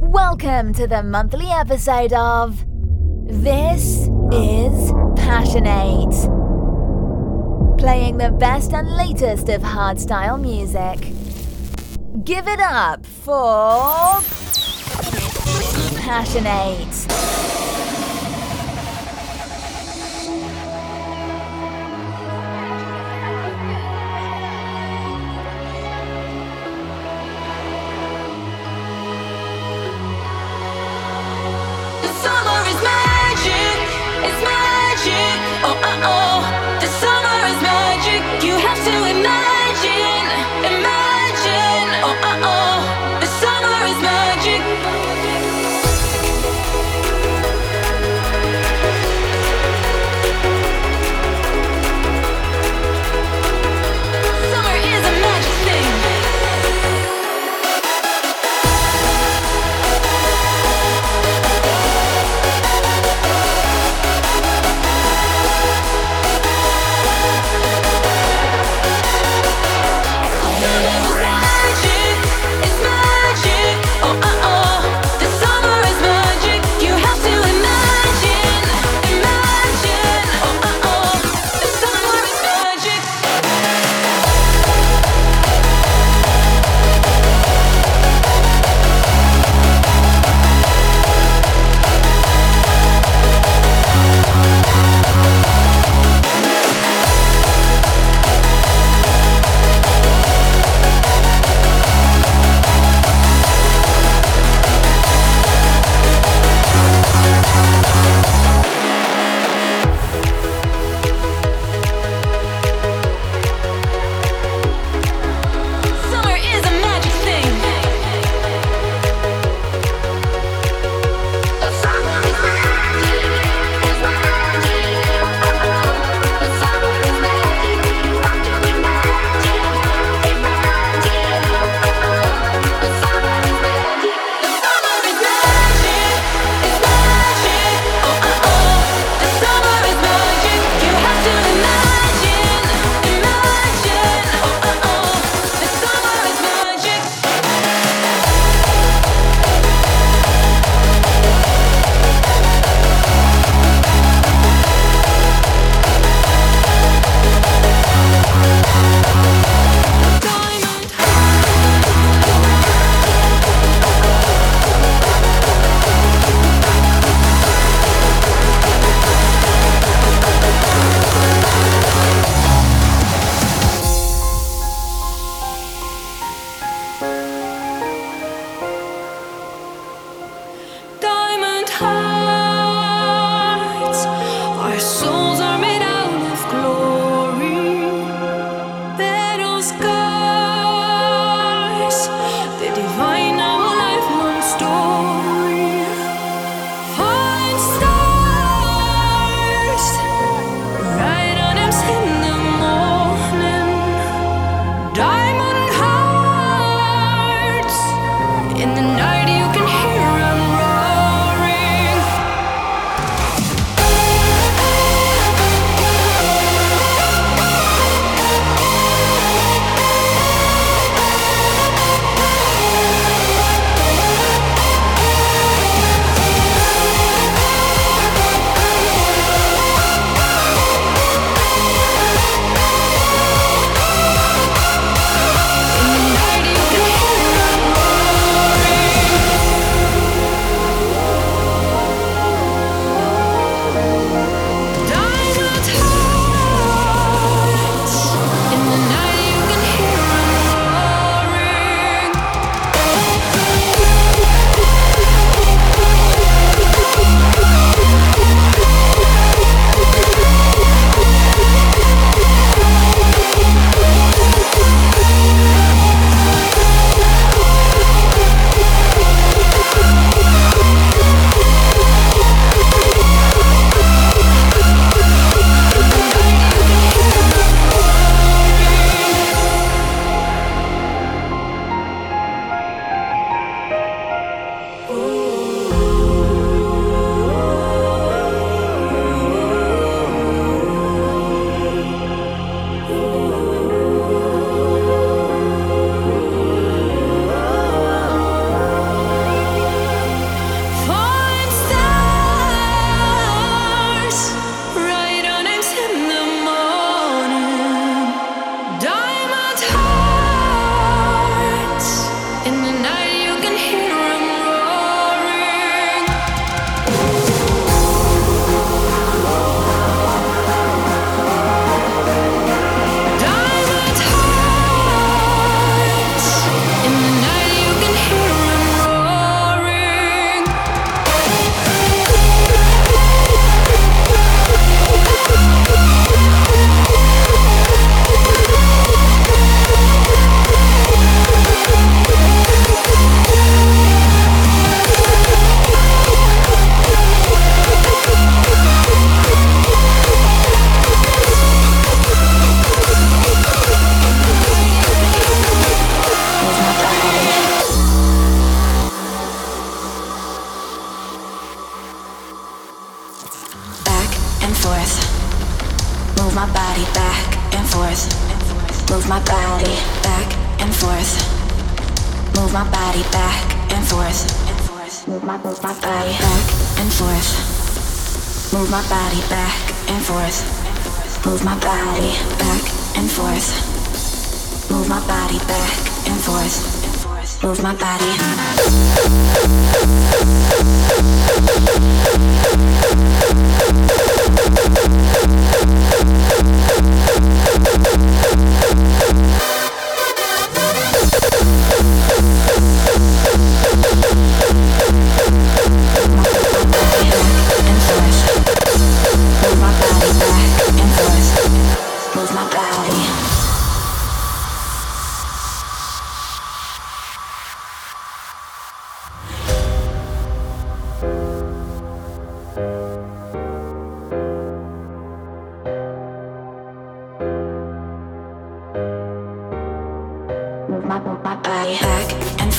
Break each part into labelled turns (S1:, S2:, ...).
S1: Welcome to the monthly episode of This is Passionate. Playing the best and latest of hardstyle music. Give it up for Passionate.
S2: Oh oh the summer is magic. You have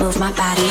S3: Move my body.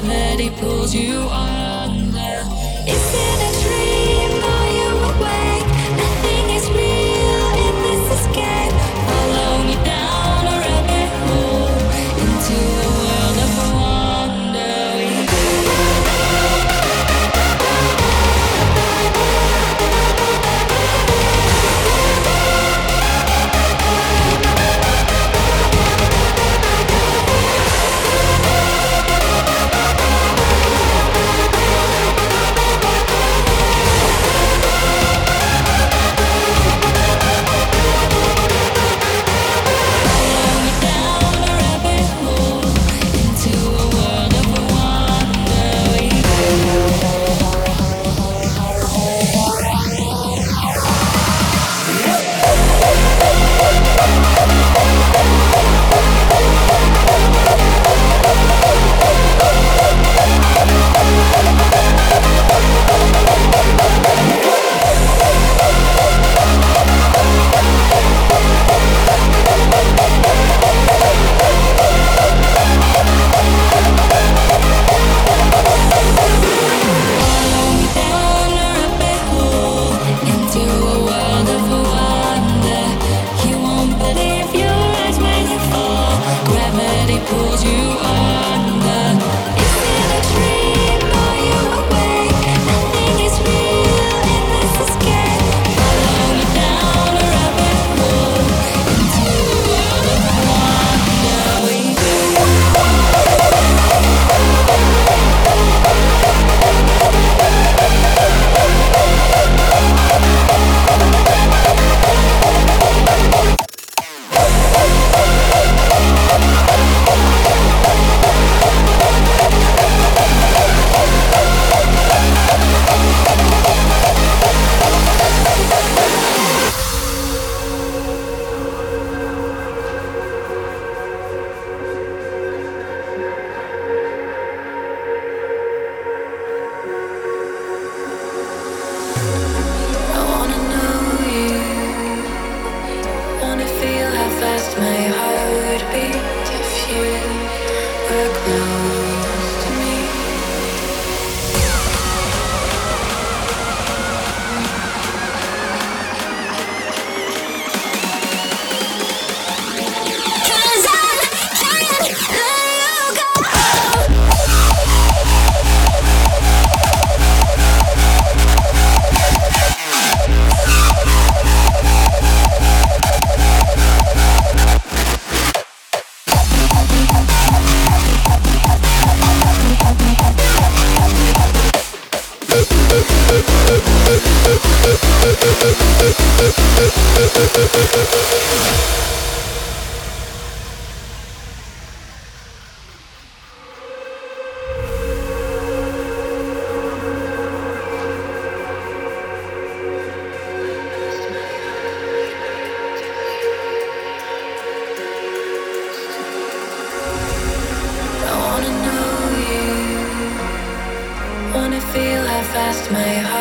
S4: gravity pulls you under. Is it a dream. lost my heart.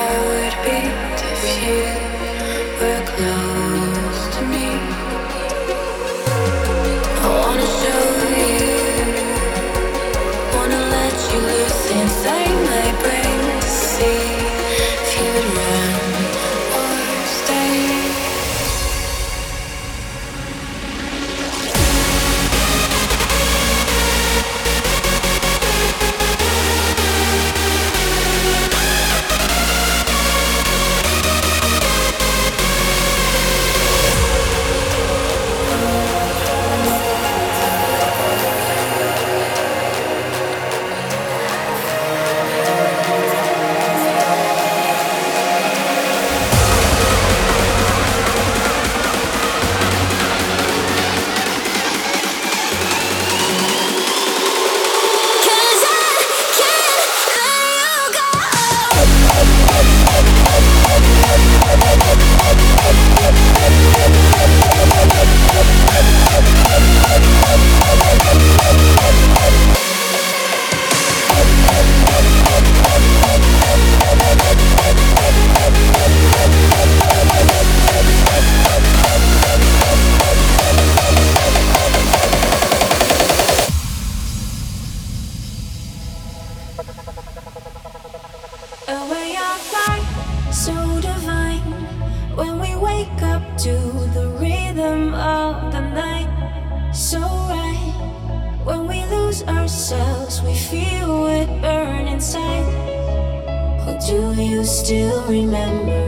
S4: still remember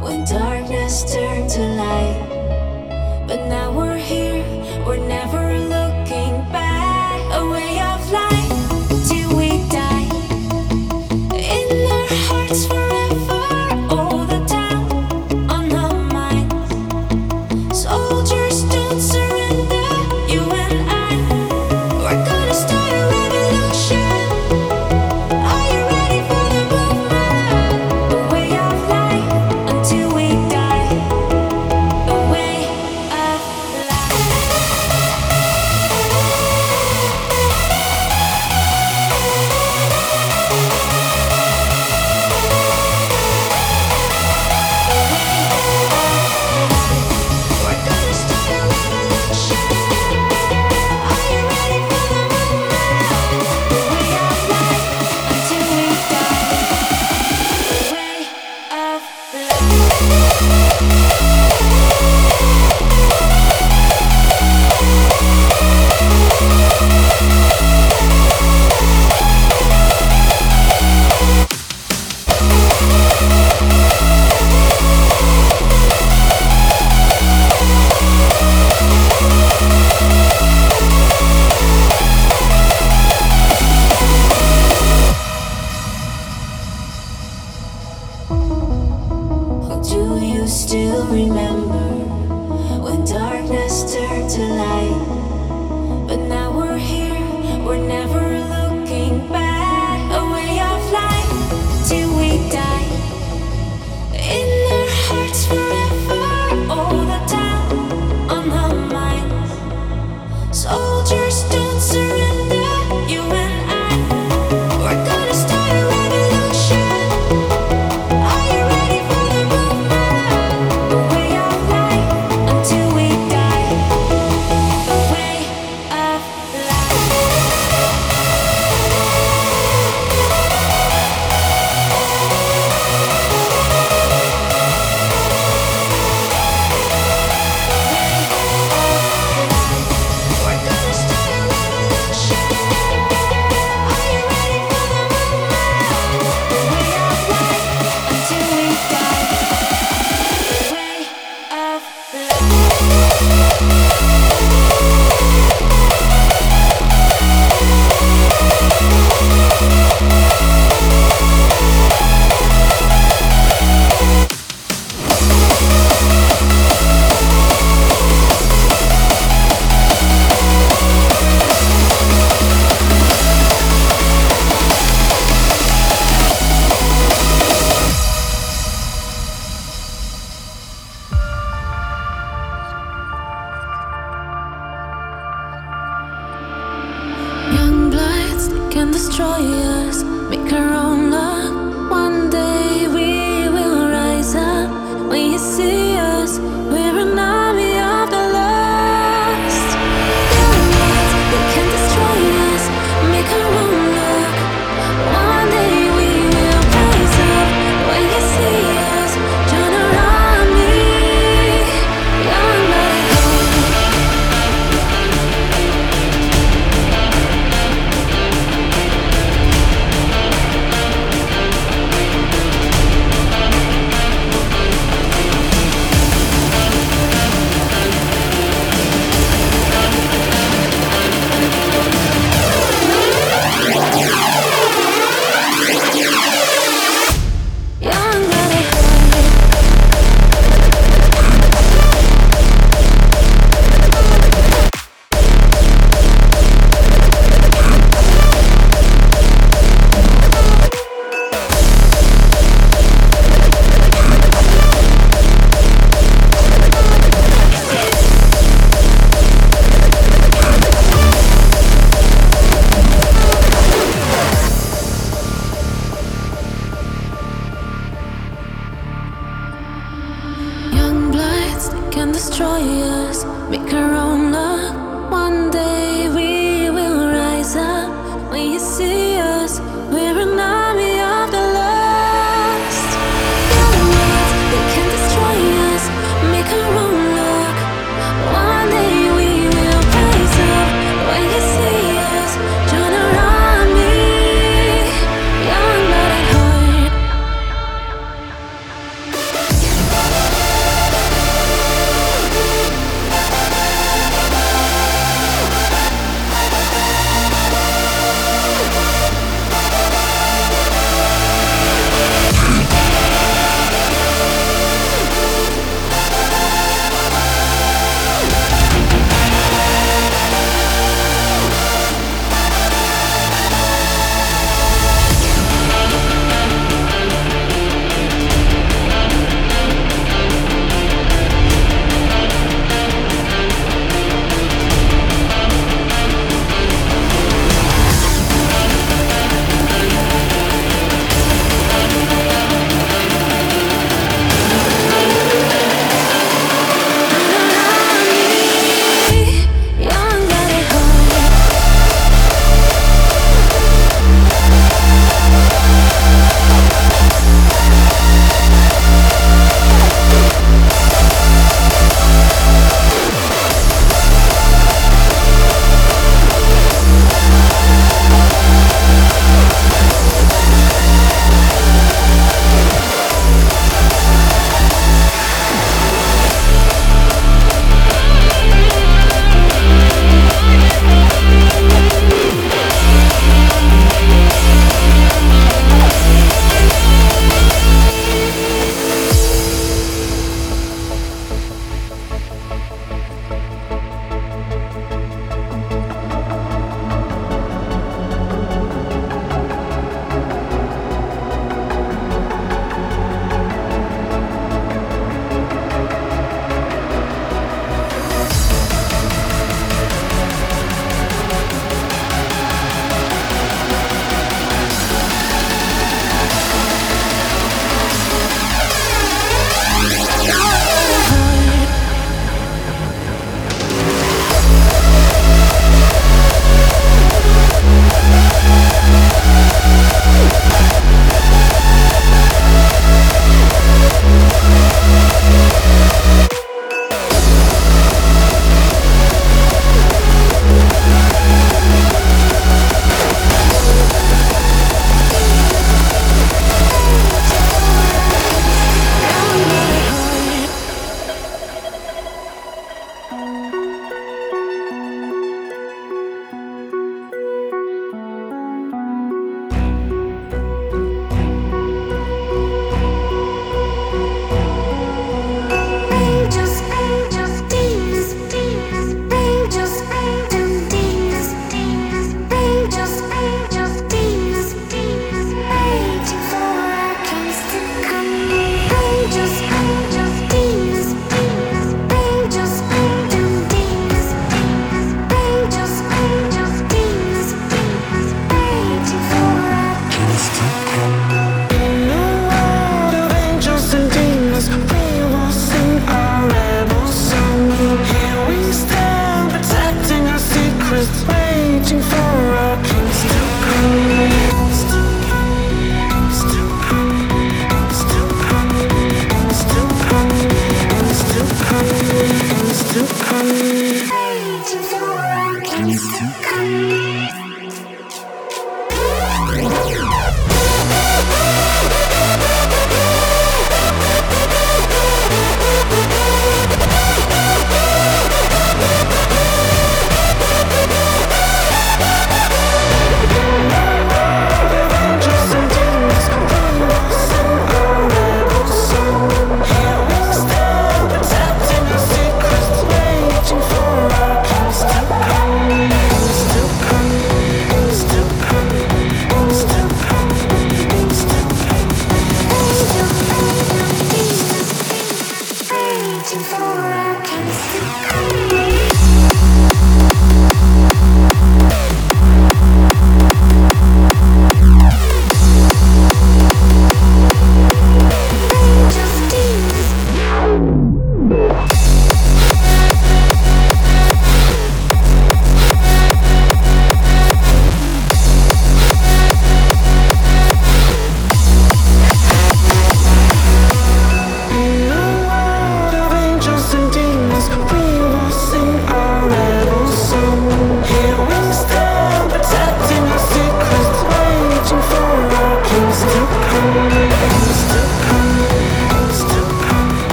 S4: when
S5: darkness
S6: turned to light. But now we're here,
S7: we're never.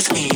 S7: with me.